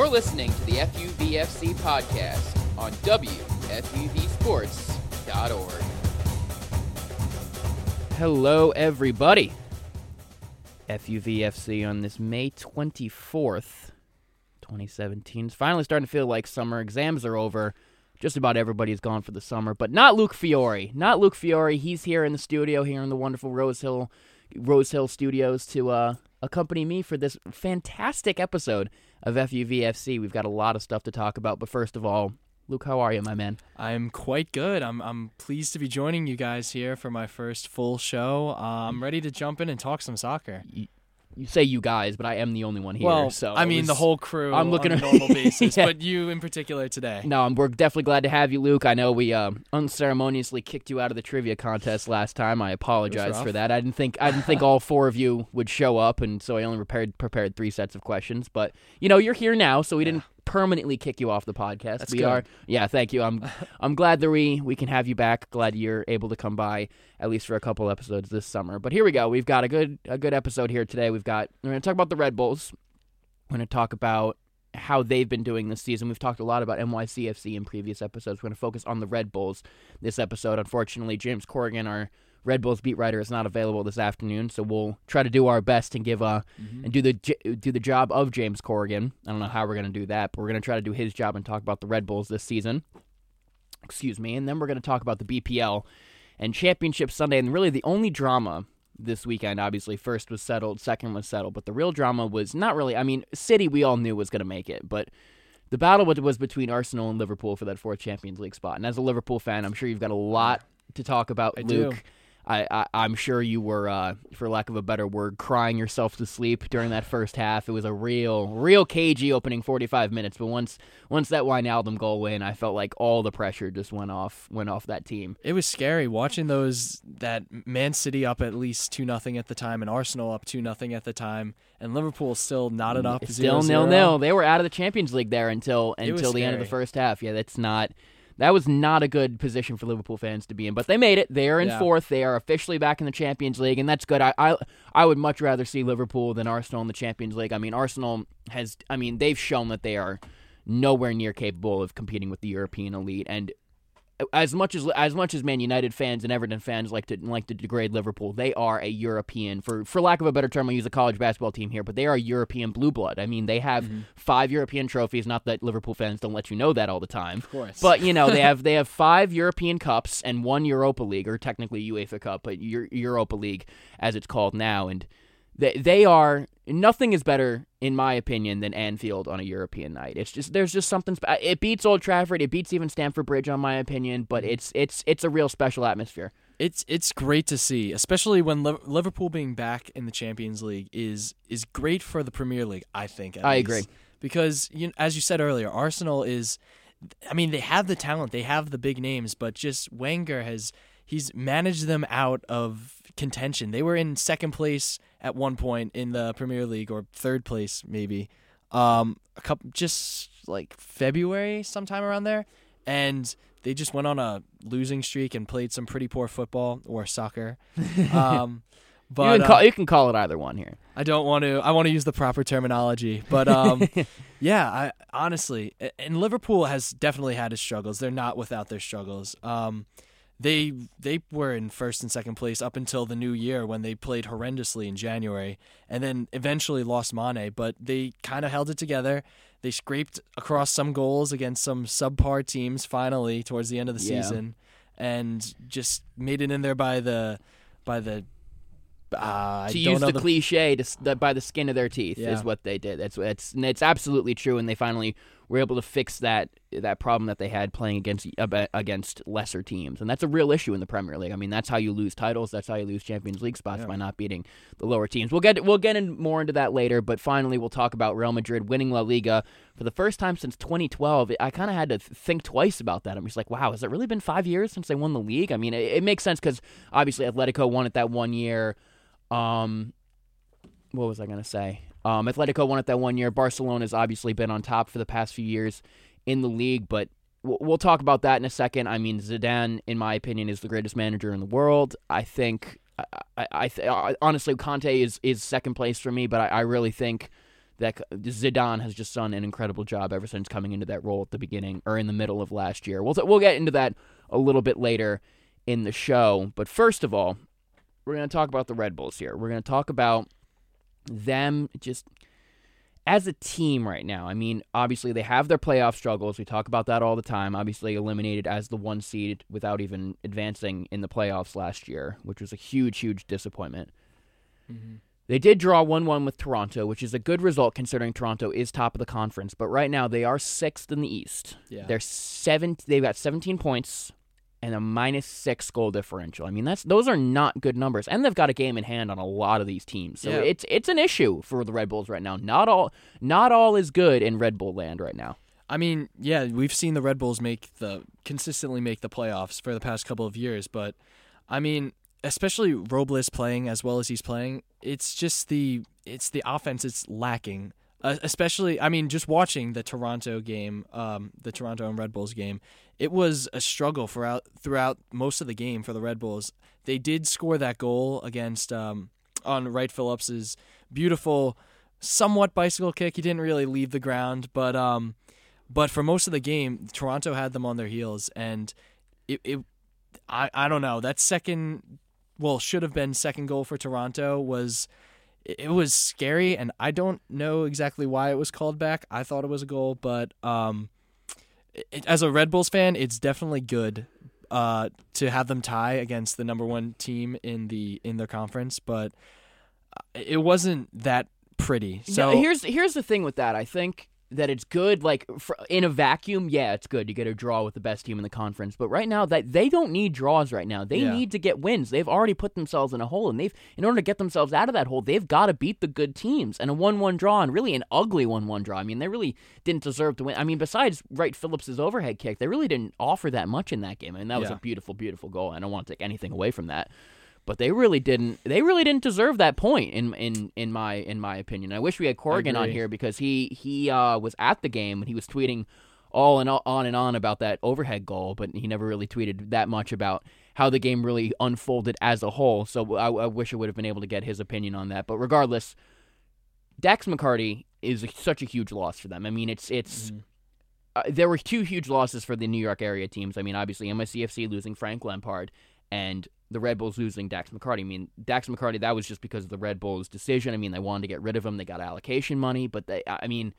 You're listening to the FUVFC podcast on WFUVSports.org. Hello, everybody. FUVFC on this May 24th, 2017. It's finally starting to feel like summer. Exams are over. Just about everybody's gone for the summer, but not Luke Fiore. Not Luke Fiore. He's here in the studio, here in the wonderful Rose Hill, Rose Hill Studios to uh, accompany me for this fantastic episode of FUVFC. We've got a lot of stuff to talk about, but first of all, Luke, how are you, my man? I'm quite good. I'm I'm pleased to be joining you guys here for my first full show. Uh, I'm ready to jump in and talk some soccer. You, say you guys, but I am the only one here. Well, so I mean was- the whole crew. I'm looking on at- a normal basis, Yeah. but you in particular today. No, I'm- we're definitely glad to have you, Luke. I know we uh, unceremoniously kicked you out of the trivia contest last time. I apologize for that. I didn't think I didn't think all four of you would show up, and so I only prepared prepared three sets of questions. But you know, you're here now, so we didn't permanently kick you off the podcast. That's we good. are, yeah. Thank you. I'm I'm glad that we we can have you back. Glad you're able to come by at least for a couple episodes this summer. But here we go. We've got a good a good episode here today. We've got we're going to talk about the Red Bulls. We're going to talk about how they've been doing this season. We've talked a lot about NYCFC in previous episodes. We're going to focus on the Red Bulls this episode. Unfortunately, James Corrigan, our Red Bulls beat writer, is not available this afternoon, so we'll try to do our best and give uh and do the do the job of James Corrigan. I don't know how we're going to do that, but we're going to try to do his job and talk about the Red Bulls this season. Excuse me, and then we're going to talk about the BPL and Championship Sunday, and really the only drama this weekend. Obviously, first was settled, second was settled, but the real drama was not really. I mean, City we all knew was going to make it, but the battle was- was between Arsenal and Liverpool for that fourth Champions League spot. And as a Liverpool fan, I'm sure you've got a lot to talk about, I do. I, I, I'm sure you were, uh, for lack of a better word, crying yourself to sleep during that first half. It was a real, real cagey opening 45 minutes. But once, once that Wijnaldum goal went, I felt like all the pressure just went off, went off that team. It was scary watching those that Man City up at least two nothing at the time, and Arsenal up two nothing at the time, and Liverpool still knotted up It's still 0-0. nil nil. They were out of the Champions League there until until the end of the first half. Yeah, that's not that was not a good position for Liverpool fans to be in. But they made it. They are in Yeah. fourth. They are officially back in the Champions League, and that's good. I, I I would much rather see Liverpool than Arsenal in the Champions League. I mean, Arsenal has. I mean, they've shown that they are nowhere near capable of competing with the European elite. And as much as as much as Man United fans and Everton fans like to like to degrade Liverpool, they are a European for for lack of a better term. I'll use a college basketball team here, but they are European blue blood. I mean, they have mm-hmm. five European trophies. Not that Liverpool fans don't let you know that all the time, Of course. but you know they have they have five European cups and one Europa League, or technically UEFA Cup, but Eu- Europa League as it's called now, and they they are nothing is better in my opinion than Anfield on a European night. It's just there's just something spe- it beats Old Trafford, it beats even Stamford Bridge on my opinion, but mm-hmm. it's it's it's a real special atmosphere. It's it's great to see, especially when Liverpool being back in the Champions League is is great for the Premier League. I think. at I least. agree. because you as you said earlier, Arsenal is. I mean, they have the talent, they have the big names, but just Wenger has he's managed them out of contention. They were in second place at one point in the Premier League, or third place maybe, um, a couple just like February sometime around there, and they just went on a losing streak and played some pretty poor football or soccer. Um, but you, can uh, call, you can call it either one here. I don't want to. I want to use the proper terminology, but um, yeah. I honestly, and Liverpool has definitely had its struggles. They're not without their struggles. Um, they they were in first and second place up until the new year when they played horrendously in January, and then eventually lost Mane. But they kind of held it together. They scraped across some goals against some subpar teams finally towards the end of the Yeah. season, and just made it in there by the by the. Uh, to use the, the cliche, to, the, by the skin of their teeth Yeah. is what they did. That's it's it's absolutely true, and they finally were able to fix that that problem that they had playing against against lesser teams, and that's a real issue in the Premier League. I mean, that's how you lose titles. That's how you lose Champions League spots Yeah. by not beating the lower teams. We'll get we'll get in more into that later, but finally we'll talk about Real Madrid winning La Liga for the first time since 2012. I kind of had to think twice about that. I'm just like, wow, has it really been five years since they won the league? I mean, it, it makes sense because obviously Atletico won it that one year. Um, what was I gonna say? Um, Atletico won it that one year. Barcelona's obviously been on top for the past few years in the league, but we'll, talk about that in a second. I mean, Zidane, in my opinion, is the greatest manager in the world. I think, I, I, I th- honestly, Conte is is second place for me, but I, I really think that Zidane has just done an incredible job ever since coming into that role at the beginning or in the middle of last year. We'll we'll get into that a little bit later in the show, but first of all, we're going to talk about the Red Bulls here. We're going to talk about them just as a team right now. I mean, obviously they have their playoff struggles. We talk about that all the time. Obviously eliminated as the one seed without even advancing in the playoffs last year, which was a huge huge disappointment. Mm-hmm. They did draw 1 1 with Toronto, which is a good result considering Toronto is top of the conference. But right now, they are sixth in the East. Yeah. They're seven, they've got 17 points and a minus six goal differential. I mean, that's those are not good numbers. And they've got a game in hand on a lot of these teams. So Yeah. it's it's an issue for the Red Bulls right now. Not all not all is good in Red Bull land right now. I mean, yeah, we've seen the Red Bulls make the consistently make the playoffs for the past couple of years, but I mean, especially Robles playing as well as he's playing, it's just the it's the offense it's lacking. Uh, especially, I mean, just watching the Toronto game, um, the Toronto and Red Bulls game, it was a struggle throughout most of the game for the Red Bulls. They did score that goal against um, on Wright Phillips's beautiful, somewhat bicycle kick. He didn't really leave the ground, but um, but for most of the game, Toronto had them on their heels, and it, it I I don't know that second, well, should have been second goal for Toronto was. It was scary, and I don't know exactly why it was called back. I thought it was a goal, but um, it, as a Red Bulls fan, it's definitely good uh, to have them tie against the number one team in the in their conference. But uh, it wasn't that pretty. So Yeah, here's here's the thing with that. I think that it's good. Like in a vacuum, yeah, it's good. You get a draw with the best team in the conference. But right now, that they don't need draws. Right now, they Yeah. need to get wins. They've already put themselves in a hole, and they've in order to get themselves out of that hole, they've got to beat the good teams. And a one-one draw, and really an ugly one-one draw. I mean, they really didn't deserve to win. I mean, besides Wright Phillips's overhead kick, they really didn't offer that much in that game. I and that was Yeah. a beautiful, beautiful goal. I don't want to take anything away from that but they really didn't they really didn't deserve that point in in in my in my opinion. I wish we had Corrigan on here because he he uh, was at the game and he was tweeting all and all, on and on about that overhead goal, but he never really tweeted that much about how the game really unfolded as a whole. So I, I wish I would have been able to get his opinion on that. But regardless, Dax McCarty is a, such a huge loss for them. I mean, it's it's Mhm. uh, there were two huge losses for the New York area teams. I mean, obviously NYCFC losing Frank Lampard and the Red Bulls losing Dax McCarty. I mean, Dax McCarty that was just because of the Red Bulls' decision. I mean, they wanted to get rid of him. They got allocation money, but they I mean,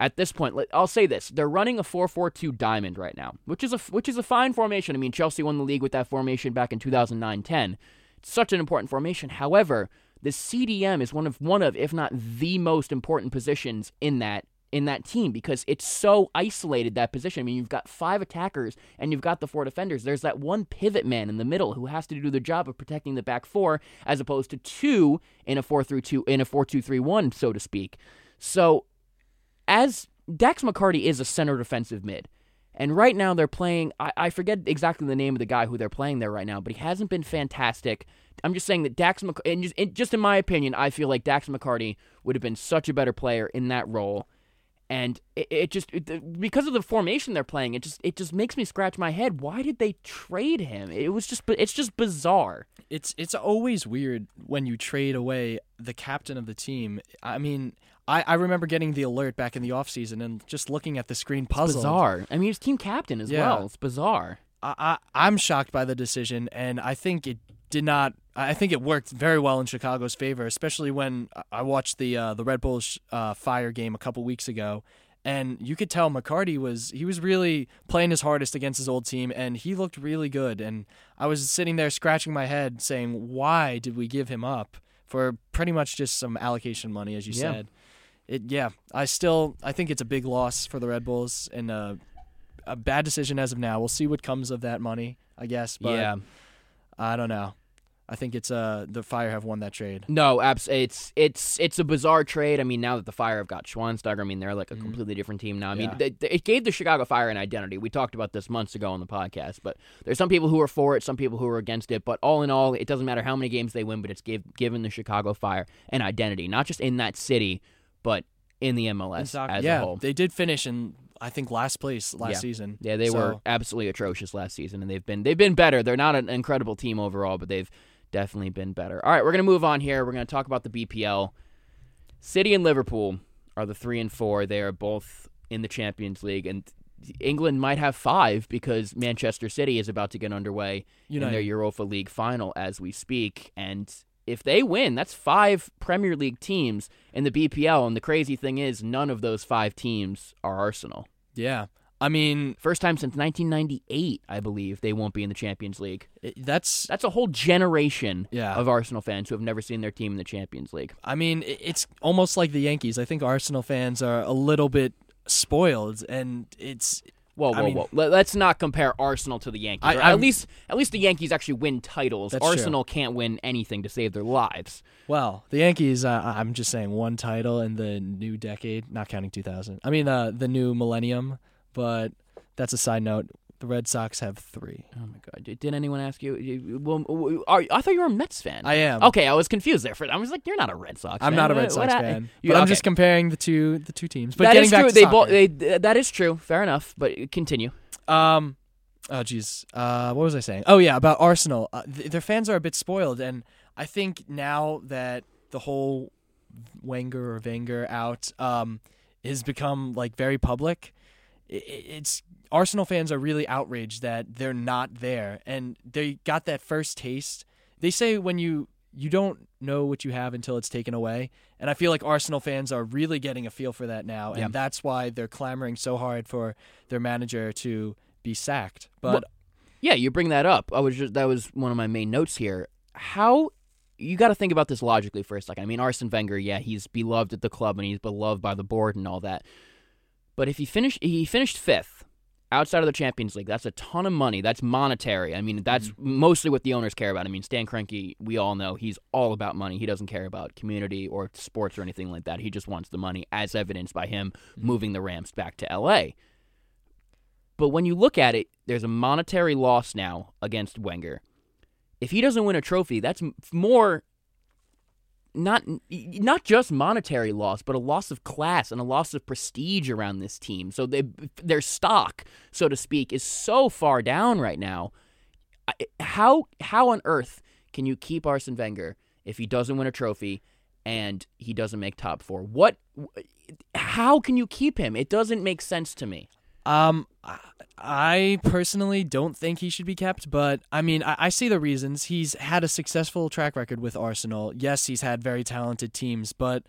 at this point, I'll say this: they're running a four-four-two diamond right now, which is a which is a fine formation. I mean, Chelsea won the league with that formation back in 2009-10. It's such an important formation. However, the CDM is one of one of, if not the most important positions in that in that team because it's so isolated that position. I mean, you've got five attackers and you've got the four defenders. There's that one pivot man in the middle who has to do the job of protecting the back four, as opposed to two in a four through two in a four two three one, so to speak. So, as Dax McCarty is a center defensive mid. And right now they're playing. I, I forget exactly the name of the guy who they're playing there right now, but he hasn't been fantastic. I'm just saying that Dax, Mc, and just, just in my opinion, I feel like Dax McCarty would have been such a better player in that role. And it, it just it, because of the formation they're playing, it just it just makes me scratch my head. Why did they trade him? It was just it's just bizarre. it's it's always weird when you trade away the captain of the team. I mean, I, I remember getting the alert back in the offseason and just looking at the screen puzzled. It's bizarre. I mean, he's team captain as Yeah. well. It's bizarre. I, I I'm shocked by the decision, and I think it did not. I think it worked very well in Chicago's favor, especially when I- watched the uh, the Red Bulls uh, Fire game a couple weeks ago, and you could tell McCarty was he was really playing his hardest against his old team, and he looked really good. And I was sitting there scratching my head, saying, "Why did we give him up for pretty much just some allocation money?" As you Yeah. said, it yeah. I still I think it's a big loss for the Red Bulls and a a bad decision as of now. We'll see what comes of that money, I guess. But yeah. I don't know. I think it's uh the Fire have won that trade. No, abs- it's it's it's a bizarre trade. I mean, now that the Fire have got Schweinsteiger, I mean, they're like a Mhm. completely different team now. I mean, Yeah. th- th- it gave the Chicago Fire an identity. We talked about this months ago on the podcast, but there's some people who are for it, some people who are against it. But all in all, it doesn't matter how many games they win, but it's give, given the Chicago Fire an identity, not just in that city, but in the MLS as yeah, a whole. they did finish in I think last place last Yeah. season. Yeah, they So, were absolutely atrocious last season, and they've been they've been better. They're not an incredible team overall, but they've definitely been better. All right, we're gonna move on here. We're gonna talk about the BPL. City and Liverpool are the three and four. They are both in the Champions League, and England might have five because Manchester City is about to get underway in their Europa League final as we speak. And if they win, that's five Premier League teams in the BPL. And the crazy thing is, none of those five teams are Arsenal. Yeah. I mean, First time since 1998, I believe, they won't be in the Champions League. that's That's a whole generation Yeah. of Arsenal fans who have never seen their team in the Champions League. I mean, it's almost like the Yankees. I think Arsenal fans are a little bit spoiled and it's Whoa, I whoa, mean- whoa! Let, us not compare Arsenal to the Yankees. I- at least, at least the Yankees actually win titles. That's true. Arsenal can't win anything to save their lives. well, the Yankees. Uh, I'm just saying one title in the new decade, not counting 2000. I mean, uh, the new millennium. But that's a side note. The Red Sox have three. Oh my God! Did, anyone ask you? well, are, I thought you were a Mets fan. I am. Okay, I was confused there. For I was like, you're not a Red Sox. I'm fan. not a Red Sox what- fan, You- but I'm just comparing the two the two teams. But That getting is back true. to They both. They, that is true. Fair enough. But continue. Um, oh jeez, uh, what was I saying? Oh yeah, about Arsenal. Uh, th- their fans are a bit spoiled, and I think now that the whole Wenger or Wenger out um has become like very public, it's Arsenal fans are really outraged that they're not there, and they got that first taste. They say when you you don't know what you have until it's taken away. And I feel like Arsenal fans are really getting a feel for that now. And Yeah. that's why they're clamoring so hard for their manager to be sacked. But Yeah, you bring that up. I was just that was one of my main notes here. How you got to think about this logically for a second. I mean, Arsene Wenger, yeah, he's beloved at the club and he's beloved by the board and all that. But if he finished, he finished fifth outside of the Champions League. That's a ton of money. That's monetary. I mean, that's mm-hmm. mostly what the owners care about. I mean, Stan Kroenke, we all know he's all about money. He doesn't care about community or sports or anything like that. He just wants the money, as evidenced by him mm-hmm. moving the Rams back to L.A. But when you look at it, there's a monetary loss now against Wenger. If he doesn't win a trophy, that's more not not just monetary loss, but a loss of class and a loss of prestige around this team. So they, their stock, so to speak, is so far down right now. How how on earth can you keep Arsene Wenger if he doesn't win a trophy and he doesn't make top four? What? How can you keep him? It doesn't make sense to me. Um, I- personally don't think he should be kept, but I mean, I, I see the reasons. He's had a successful track record with Arsenal. Yes, he's had very talented teams, but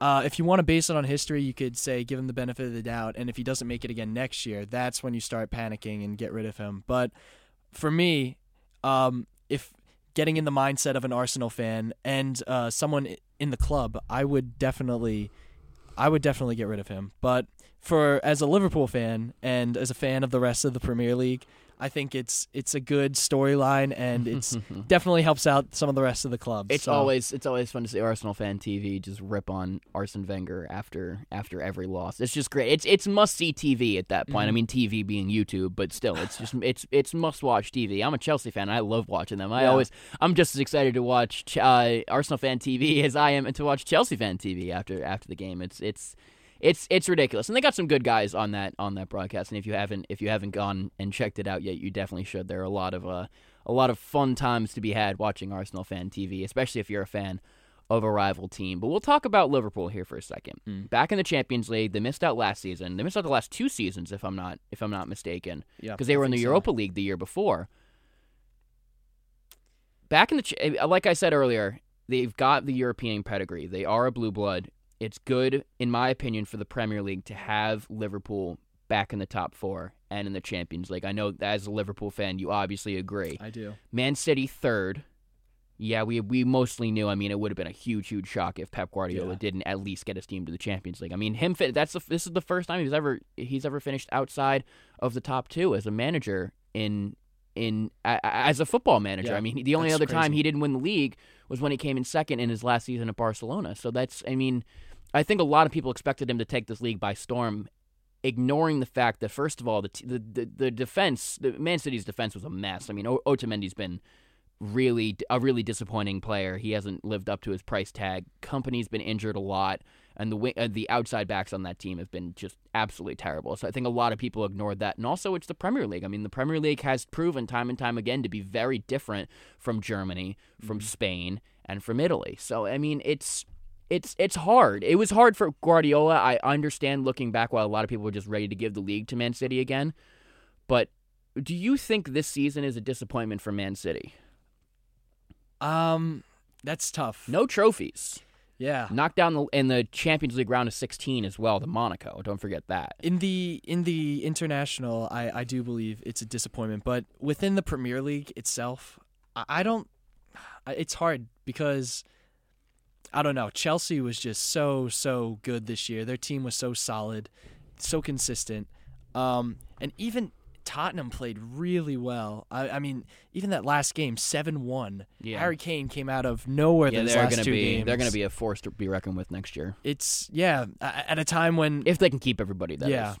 uh, if you want to base it on history, you could say give him the benefit of the doubt, and if he doesn't make it again next year, that's when you start panicking and get rid of him. But for me, um, if getting in the mindset of an Arsenal fan and uh, someone in the club, I would definitely, I would definitely get rid of him. But for as a Liverpool fan and as a fan of the rest of the Premier League, I think it's it's a good storyline and it's definitely helps out some of the rest of the clubs. It's So, always it's always fun to see Arsenal fan TV just rip on Arsene Wenger after after every loss. It's just great. It's it's must see TV at that point. I Mhm. mean TV being YouTube, but still it's just it's it's must watch TV. I'm a Chelsea fan. I love watching them. I Yeah. always I'm just as excited to watch uh, Arsenal fan TV as I am to watch Chelsea fan TV after after the game. It's it's it's it's ridiculous, and they got some good guys on that on that broadcast. And if you haven't if you haven't gone and checked it out yet, you definitely should. There are a lot of uh, a lot of fun times to be had watching Arsenal fan TV, especially if you're a fan of a rival team. But we'll talk about Liverpool here for a second. Mm. Back in the Champions League, they missed out last season. They missed out the last two seasons, if I'm not if I'm not mistaken, yeah, because they were in the so. Europa League the year before. Back in the eh, like I said earlier, they've got the European pedigree. They are a blue blood. It's good, in my opinion, for the Premier League to have Liverpool back in the top four and in the Champions League. I know as a Liverpool fan, you obviously agree. I do. Man City third. Yeah, we we mostly knew. I mean, it would have been a huge, huge shock if Pep Guardiola Yeah. didn't at least get his team to the Champions League. I mean, him fit. That's the, this is the first time he's ever he's ever finished outside of the top two as a manager in in a, as a football manager. Yeah, I mean, the only other time he didn't win the league was when he came in second in his last season at Barcelona. So that's, I mean, I think a lot of people expected him to take this league by storm, ignoring the fact that first of all, the t- the, the, the defense, the Man City's defense was a mess. I mean, o- Otamendi's been really a really disappointing player. He hasn't lived up to his price tag. Kompany's been injured a lot, and the uh, the outside backs on that team have been just absolutely terrible. So I think a lot of people ignored that. And also, it's the Premier League. I mean, the Premier League has proven time and time again to be very different from Germany, from Spain, and from Italy. So I mean, it's it's it's hard. It was hard for Guardiola. I understand looking back while a lot of people were just ready to give the league to Man City again. But do you think this season is a disappointment for Man City? Um, that's tough. No trophies. Yeah. Knocked down the, in the Champions League round of 16 as well to Monaco. Don't forget that. In the in the international, I, I do believe it's a disappointment, but within the Premier League itself, I, I don't. It's hard because I don't know. Chelsea was just so so good this year. Their team was so solid, so consistent, um, and even Tottenham played really well. I, I mean, even that last game, seven one. Yeah. Harry Kane came out of nowhere. Yeah, they're gonna be games. they're gonna be a force to be reckoned with next year It's yeah, at a time when if they can keep everybody. That yeah,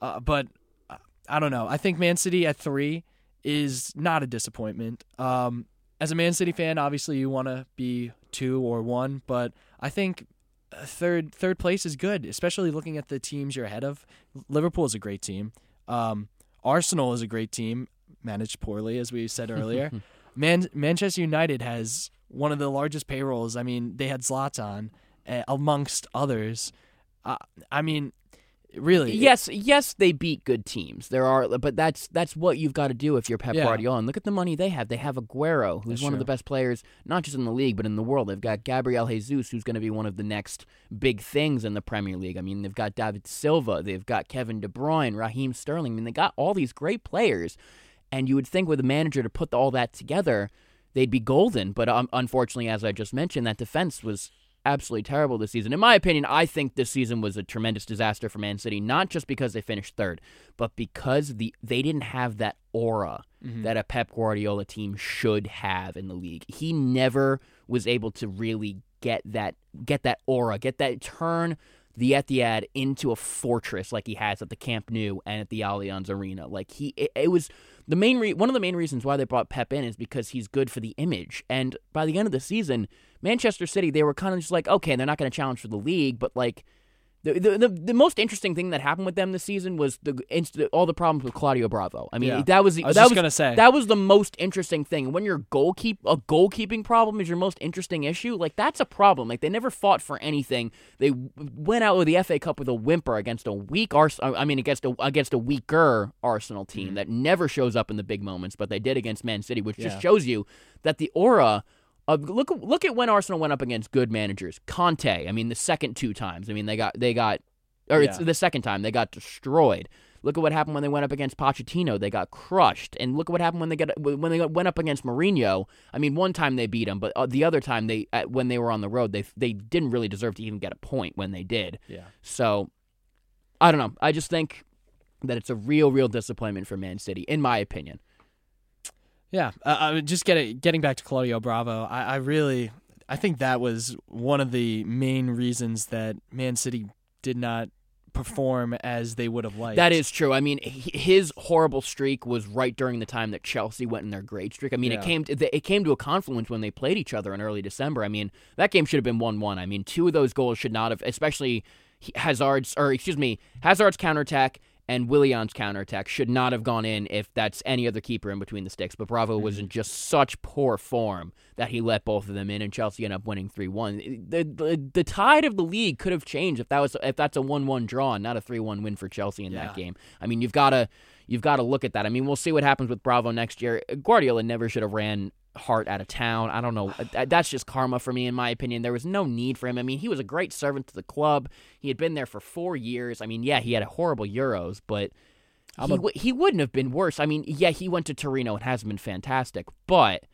uh, but uh, I don't know. I think Man City at three is not a disappointment. Um, as a Man City fan, obviously you want to be two or one, but I think uh, third third place is good, especially looking at the teams you're ahead of. Liverpool is a great team. Um, Arsenal is a great team, managed poorly as we said earlier. Man- Manchester United has one of the largest payrolls. I mean, they had Zlatan uh, amongst others. Uh, I mean, really, Yes, yes, they beat good teams. There are, but that's that's what you've got to do if you're Pep Yeah. Guardiola. And look at the money they have. They have Aguero, who's That's one of the best players, not just in the league but in the world. They've got Gabriel Jesus, who's going to be one of the next big things in the Premier League. I mean, they've got David Silva, they've got Kevin De Bruyne, Raheem Sterling. I mean, they got all these great players, and you would think with a manager to put all that together, they'd be golden. But um, unfortunately, as I just mentioned, that defense was absolutely terrible this season. In my opinion, I think this season was a tremendous disaster for Man City, not just because they finished third, but because the they didn't have that aura mm-hmm. that a Pep Guardiola team should have in the league. He never was able to really get that get that aura, get that turn the Etihad into a fortress like he has at the Camp Nou and at the Allianz Arena. Like he, it, it was the main re- one of the main reasons why they brought Pep in is because he's good for the image. And by the end of the season, Manchester City they were kind of just like, okay, they're not going to challenge for the league, but like. The, the, the, the most interesting thing that happened with them this season was the inst- all the problems with Claudio Bravo. I mean, Yeah. that was the, I was that was gonna say. that was the most interesting thing. When your goalkeep a goalkeeping problem is your most interesting issue, like that's a problem. Like they never fought for anything. They went out with the FA Cup with a whimper against a weak Ars- I mean against a against a weaker Arsenal team Mm-hmm. that never shows up in the big moments, but they did against Man City, which Yeah. just shows you that the aura of look look at when Arsenal went up against good managers. Conte, I mean the second two times. I mean they got they got or it's the second time they got destroyed. Look at what happened when they went up against Pochettino. They got crushed. And look at what happened when they got when they went up against Mourinho. I mean, one time they beat him, but uh, the other time they uh, when they were on the road, they they didn't really deserve to even get a point when they did. Yeah. So I don't know. I just think that it's a real, real disappointment for Man City, in my opinion. Yeah, uh, uh, just get getting back to Claudio Bravo. I, I really, I think that was one of the main reasons that Man City did not perform as they would have liked. That is true. I mean, his horrible streak was right during the time that Chelsea went in their great streak. I mean, it came to, it came to a confluence when they played each other in early December. I mean, that game should have been one-one. I mean, two of those goals should not have, especially Hazard's or excuse me, Hazard's counterattack and Willian's counterattack should not have gone in if that's any other keeper in between the sticks. But Bravo was mm-hmm. in just such poor form that he let both of them in, and Chelsea ended up winning three one. The, the the tide of the league could have changed if that was if that's a one one draw, not a three one win for Chelsea in that game. I mean, you've got to you've got to look at that. I mean, we'll see what happens with Bravo next year. Guardiola never should have ran Hart out of town. I don't know. Uh, that's just karma for me, in my opinion. There was no need for him. I mean, he was a great servant to the club. He had been there for four years. I mean, yeah, he had a horrible Euros, but he, a- w- he wouldn't have been worse. I mean, yeah, he went to Torino and hasn't been fantastic, but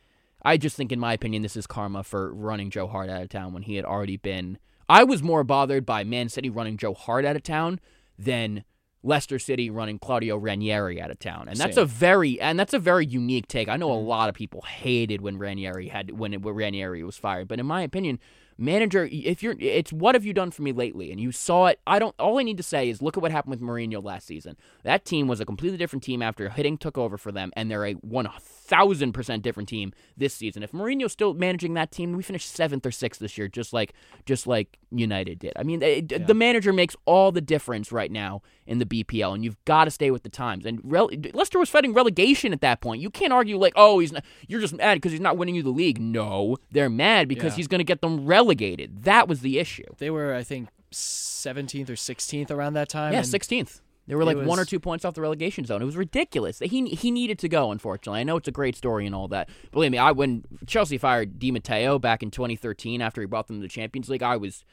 I just think, in my opinion, this is karma for running Joe Hart out of town when he had already been. I was more bothered by Man City running Joe Hart out of town than Leicester City running Claudio Ranieri out of town, and that's Same. a very and that's a very unique take. I know a mm-hmm. lot of people hated when Ranieri had when, it, when Ranieri was fired, but in my opinion, manager, if you're, it's what have you done for me lately? And you saw it. I don't. All I need to say is look at what happened with Mourinho last season. That team was a completely different team after Hiddink took over for them, and they're a one thousand percent different team this season. If Mourinho's still managing that team, we finished seventh or sixth this year, just like just like United did. I mean, it, the manager makes all the difference right now in the BPL, and you've got to stay with the times. And rele- Leicester was fighting relegation at that point. You can't argue like, oh, he's not, you're just mad because he's not winning you the league. No, they're mad because Yeah. he's going to get them relegated. That was the issue. They were, I think, 17th or 16th around that time. Yeah, 16th. They were like one or two points off the relegation zone. It was ridiculous. He he needed to go. Unfortunately, I know it's a great story and all that. Believe me, I when Chelsea fired Di Matteo back in 2013 after he brought them to the Champions League, I was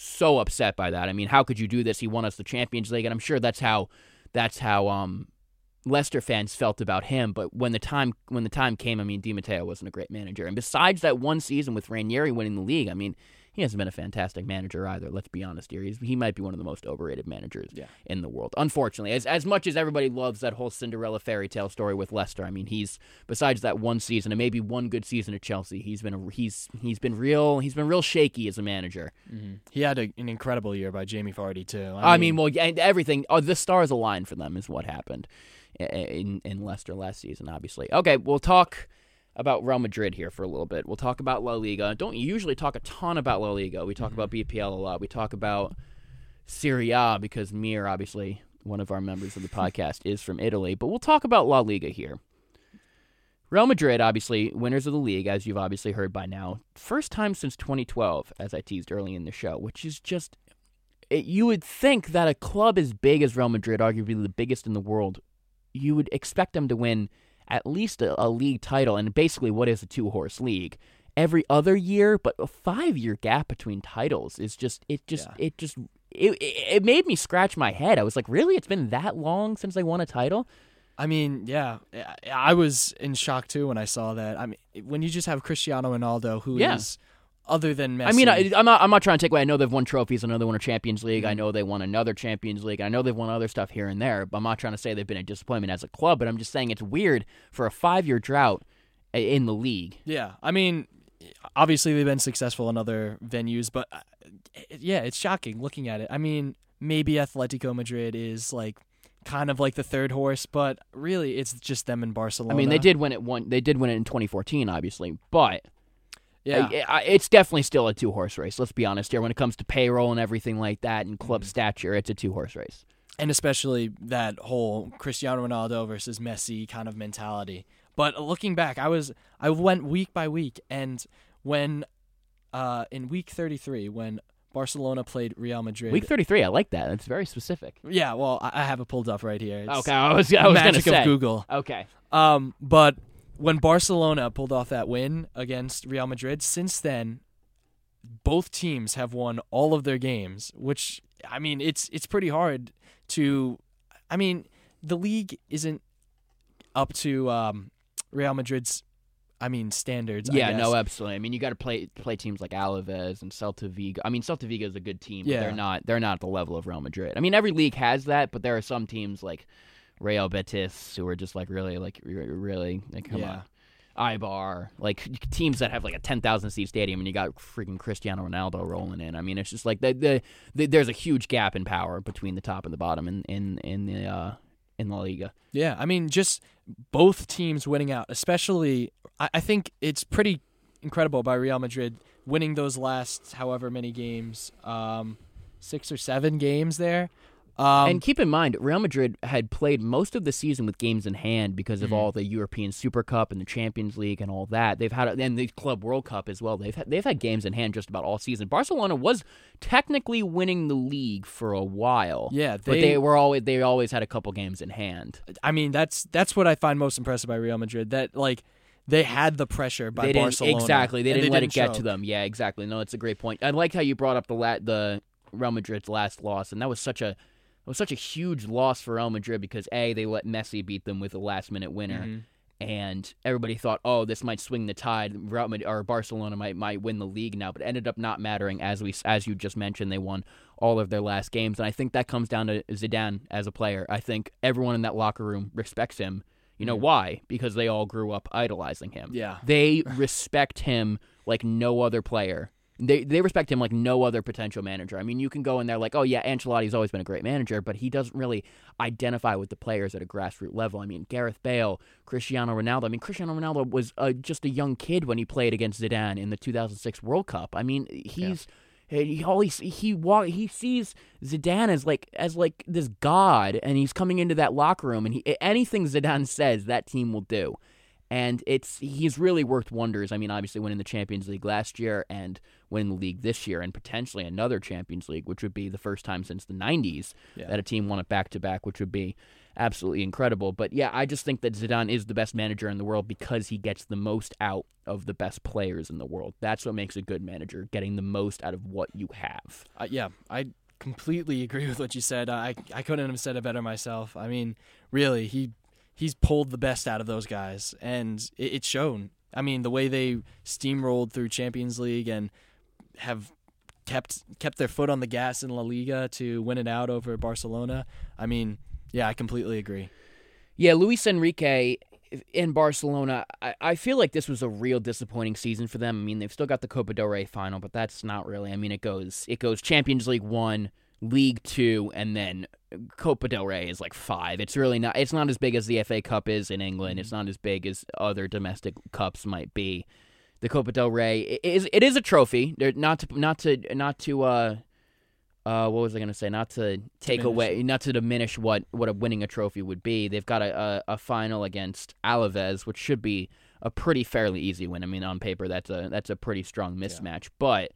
so upset by that. I mean, how could you do this? He won us the Champions League, and I'm sure that's how that's how um Leicester fans felt about him. But when the time when the time came, I mean, Di Matteo wasn't a great manager. And besides that one season with Ranieri winning the league, I mean, he hasn't been a fantastic manager either. Let's be honest here. He's, he might be one of the most overrated managers Yeah. in the world. Unfortunately, as as much as everybody loves that whole Cinderella fairy tale story with Leicester, I mean, he's besides that one season and maybe one good season at Chelsea, he's been a, he's he's been real he's been real shaky as a manager. Mm-hmm. he had a, an incredible year by Jamie Vardy, too. I mean, well, everything. Oh, the stars aligned for them is what happened eh, eh, in in Leicester last season. Obviously, okay. We'll talk about Real Madrid here for a little bit. We'll talk about La Liga. Don't usually talk a ton about La Liga. We talk about mm-hmm. BPL a lot. We talk about Serie A because Mir, obviously, one of our members of the podcast, is from Italy. But we'll talk about La Liga here. Real Madrid, obviously, winners of the league, as you've obviously heard by now. First time since 2012, as I teased early in the show, which is just it, you would think that a club as big as Real Madrid, arguably the biggest in the world, you would expect them to win at least a, a league title, and basically what is a two horse league every other year. But a five year gap between titles is just it just Yeah. it just it, it it made me scratch my head. I was like, really? It's been that long since they won a title? I mean, yeah, I- was in shock too when I saw that. I mean, when you just have Cristiano Ronaldo, who is Yeah. Other than Messi. I mean, I, I'm not. I'm not trying to take away. I know they've won trophies. I know they won a Champions League. Mm-hmm. I know they won another Champions League. I know they've won other stuff here and there. But I'm not trying to say they've been a disappointment as a club. But I'm just saying it's weird for a five year drought in the league. yeah, I mean, obviously they've been successful in other venues, but uh, yeah, it's shocking looking at it. I mean, maybe Atletico Madrid is like kind of like the third horse, but really it's just them in Barcelona. I mean, they did win it one. They did win it in 2014, obviously. But Yeah, I- I- it's definitely still a two horse race. Let's be honest here. When it comes to payroll and everything like that, and club Mm-hmm. stature, it's a two horse race. and especially that whole Cristiano Ronaldo versus Messi kind of mentality. But looking back, I was I went week by week, and when uh, in week 33 when Barcelona played Real Madrid. Week 33, I like that. It's very specific. yeah, well, I I have it pulled up right here. It's Okay, I was. I was magic gonna say. of Google. Okay. Um, but when Barcelona pulled off that win against Real Madrid, since then, both teams have won all of their games. Which I mean, it's it's pretty hard to. I mean, the league isn't up to um, Real Madrid's. I mean, standards. I Yeah, no, absolutely. I mean, you got to play play teams like Alaves and Celta Vigo. I mean, Celta Vigo is a good team, but Yeah. they're not they're not at the level of Real Madrid. I mean, every league has that, but there are some teams like Real Betis who are just like really like really like come Yeah. on. Eibar, like teams that have like a ten thousand seat stadium, and you got freaking Cristiano Ronaldo rolling in. I mean, it's just like the, the, the there's a huge gap in power between the top and the bottom in in in the uh, in La Liga. Yeah, I mean, just both teams winning out, especially, I, I think it's pretty incredible by Real Madrid winning those last however many games, um, six or seven games there. Um, and keep in mind, Real Madrid had played most of the season with games in hand because of Mhm. all the European Super Cup and the Champions League and all that. They've had and the Club World Cup as well. They've had, they've had games in hand just about all season. Barcelona was technically winning the league for a while. yeah, but they, they were always they always had a couple games in hand. I mean, that's that's what I find most impressive by Real Madrid. That like they had the pressure by they didn't Barcelona. exactly. They didn't let it get to them. Yeah, exactly. No, it's a great point. I liked how you brought up the la- the Real Madrid's last loss, and that was such a was such a huge loss for Real Madrid because a they let Messi beat them with a last minute winner. Mhm. and everybody thought, oh, this might swing the tide. Real Madrid, or Barcelona might might win the league now, but it ended up not mattering. As we as you just mentioned, they won all of their last games, and I think that comes down to Zidane as a player. I think everyone in that locker room respects him. You know Mhm. why? Because they all grew up idolizing him. Yeah, They respect him like no other player. They they respect him like no other potential manager. I mean, you can go in there like, oh yeah, Ancelotti's always been a great manager, but he doesn't really identify with the players at a grassroots level. I mean, Gareth Bale, Cristiano Ronaldo. I mean, Cristiano Ronaldo was uh, just a young kid when he played against Zidane in the 2006 World Cup. I mean, he's he always he he sees Zidane as like as like this god, and he's coming into that locker room, and he anything Zidane says, that team will do. And it's he's really worked wonders. I mean, obviously winning the Champions League last year and winning the league this year, and potentially another Champions League, which would be the first time since the '90s Yeah. that a team won it back to back, which would be absolutely incredible. But yeah, I just think that Zidane is the best manager in the world because he gets the most out of the best players in the world. That's what makes a good manager, getting the most out of what you have. Uh, yeah, I completely agree with what you said. I I couldn't have said it better myself. I mean, really, he he's pulled the best out of those guys, and it, it's shown. I mean, the way they steamrolled through Champions League and have kept kept their foot on the gas in La Liga to win it out over Barcelona. I mean, yeah, I completely agree. Yeah, Luis Enrique in Barcelona, I, I feel like this was a real disappointing season for them. I mean, they've still got the Copa del Rey final, but that's not really. I mean, it goes it goes Champions League one, League two, and then Copa del Rey is like five. It's really not. It's not as big as the FA Cup is in England. It's not as big as other domestic cups might be. The Copa del Rey it is it is a trophy. They're not to not to not to uh uh what was I gonna say? Not to take Diminish away, not to diminish what what a winning a trophy would be. They've got a, a a final against Alaves, which should be a pretty fairly easy win. I mean, on paper that's a that's a pretty strong mismatch, but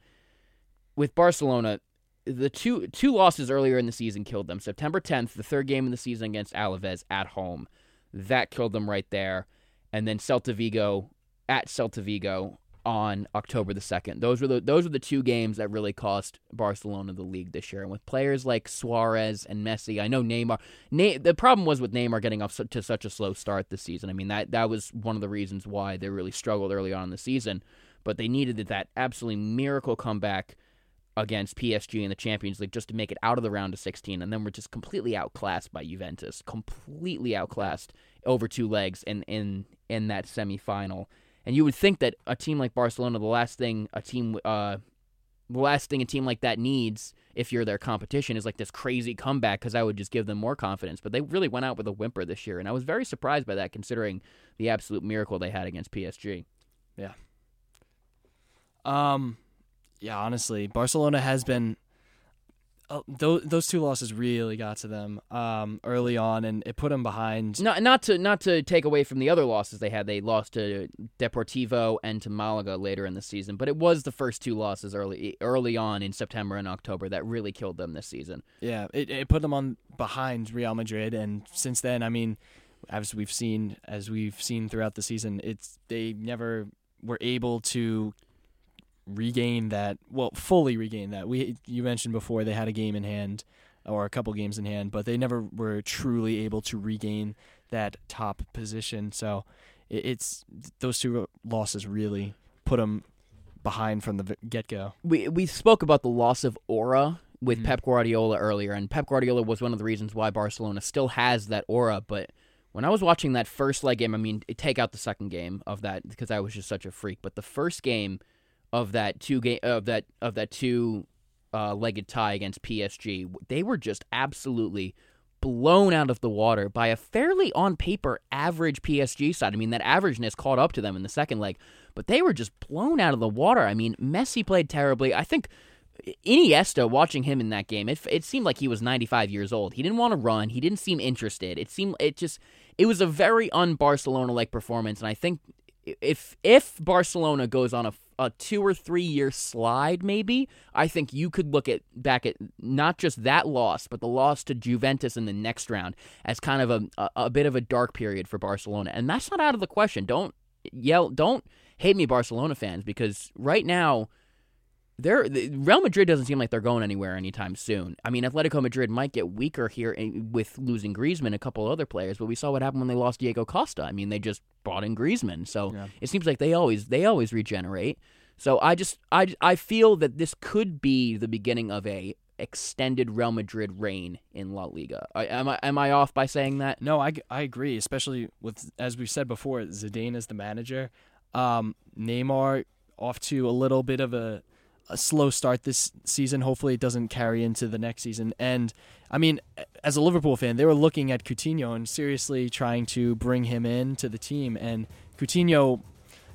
with Barcelona, the two two losses earlier in the season killed them. September 10th, the third game of the season against Alaves at home, that killed them right there, and then Celta Vigo at Celta Vigo on October the 2nd. Those were the those were the two games that really cost Barcelona the league this year. And with players like Suarez and Messi, I know Neymar. Ne- the problem was with Neymar getting off to such a slow start this season. I mean that that was one of the reasons why they really struggled early on in the season. But they needed that absolutely miracle comeback against PSG in the Champions League just to make it out of the round of 16, and then we're just completely outclassed by Juventus, completely outclassed over two legs in in in that semifinal. And you would think that a team like Barcelona, the last thing a team, uh, the last thing a team like that needs, if you're their competition, is like this crazy comeback because I would just give them more confidence. But they really went out with a whimper this year, and I was very surprised by that, considering the absolute miracle they had against PSG. Yeah. Um, yeah, honestly, Barcelona has been. Uh, those those two losses really got to them um, early on, and it put them behind. Not not to not to take away from the other losses they had. They lost to Deportivo and to Malaga later in the season, but it was the first two losses early early on in September and October that really killed them this season. Yeah, it, it put them on behind Real Madrid, and since then, I mean, as we've seen as we've seen throughout the season, it's they never were able to regain that. Well, fully regain that. We you mentioned before they had a game in hand or a couple games in hand, but they never were truly able to regain that top position. So it, it's those two losses really put them behind from the get go. We we spoke about the loss of aura with Mhm. Pep Guardiola earlier, and Pep Guardiola was one of the reasons why Barcelona still has that aura. But when I was watching that first leg game, I mean, take out the second game of that because I was just such a freak. But the first game of that two game of that of that two uh, legged tie against PSG, they were just absolutely blown out of the water by a fairly on paper average PSG side. I mean, that averageness caught up to them in the second leg, but they were just blown out of the water. I mean, Messi played terribly. I think Iniesta, watching him in that game, it, it seemed like he was 95 years old. He didn't want to run. He didn't seem interested. It seemed it just it was a very un Barcelona like performance, and I think if if Barcelona goes on a, a two or three year slide, maybe I think you could look at back at not just that loss, but the loss to Juventus in the next round as kind of a a, a bit of a dark period for Barcelona, and that's not out of the question. Don't yell, don't hate me, Barcelona fans, because right now they're Real Madrid doesn't seem like they're going anywhere anytime soon. I mean, Atletico Madrid might get weaker here in, with losing Griezmann, a couple other players, but we saw what happened when they lost Diego Costa. I mean, they just brought in Griezmann, so Yeah. it seems like they always they always regenerate. So I just I I feel that this could be the beginning of a extended Real Madrid reign in La Liga. I, am I am I off by saying that? No, I, I agree, especially with as we've said before, Zidane is the manager. Um, Neymar off to a little bit of a, a slow start this season. Hopefully, it doesn't carry into the next season. And I mean, as a Liverpool fan, they were looking at Coutinho and seriously trying to bring him in to the team. And Coutinho,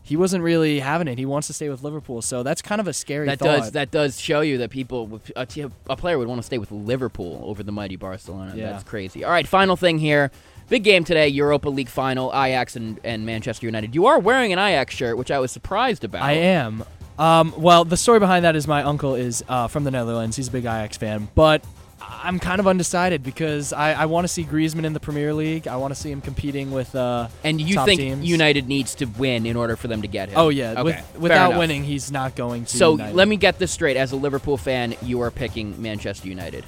he wasn't really having it. He wants to stay with Liverpool, so that's kind of a scary That thought. does that does show you that people a, t- a player would want to stay with Liverpool over the mighty Barcelona. Yeah. That's crazy. All right, final thing here. big game today, Europa League final, Ajax and, and Manchester United. You are wearing an Ajax shirt, which I was surprised about. I am. Um, well, the story behind that is my uncle is uh, from the Netherlands. He's a big Ajax fan, but I'm kind of undecided because I, I want to see Griezmann in the Premier League. I want to see him competing with. Uh, And you think teams. United needs to win in order for them to get him? Oh yeah, Okay, with, without winning, he's not going to. So United. let me get this straight. As a Liverpool fan, you are picking Manchester United.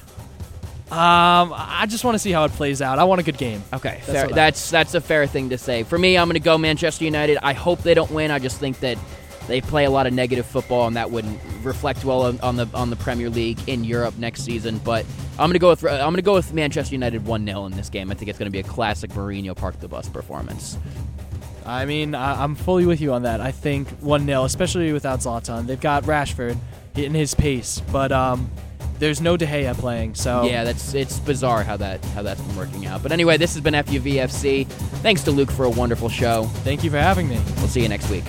Um, I just want to see how it plays out. I want a good game. Okay, That's fair. That's that's a fair thing to say. For me, I'm going to go Manchester United. I hope they don't win. I just think that they play a lot of negative football, and that wouldn't reflect well on, on the on the Premier League in Europe next season. But I'm going to go with I'm going to go with Manchester United one 0 in this game. I think it's going to be a classic Mourinho Park the Bus performance. I mean, I, I'm fully with you on that. I think one 0 especially without Zlatan. They've got Rashford hitting his pace, but um, there's no De Gea playing. So Yeah, that's it's bizarre how that how that's been working out. But anyway, this has been FUVFC. Thanks to Luke for a wonderful show. thank you for having me. We'll see you next week.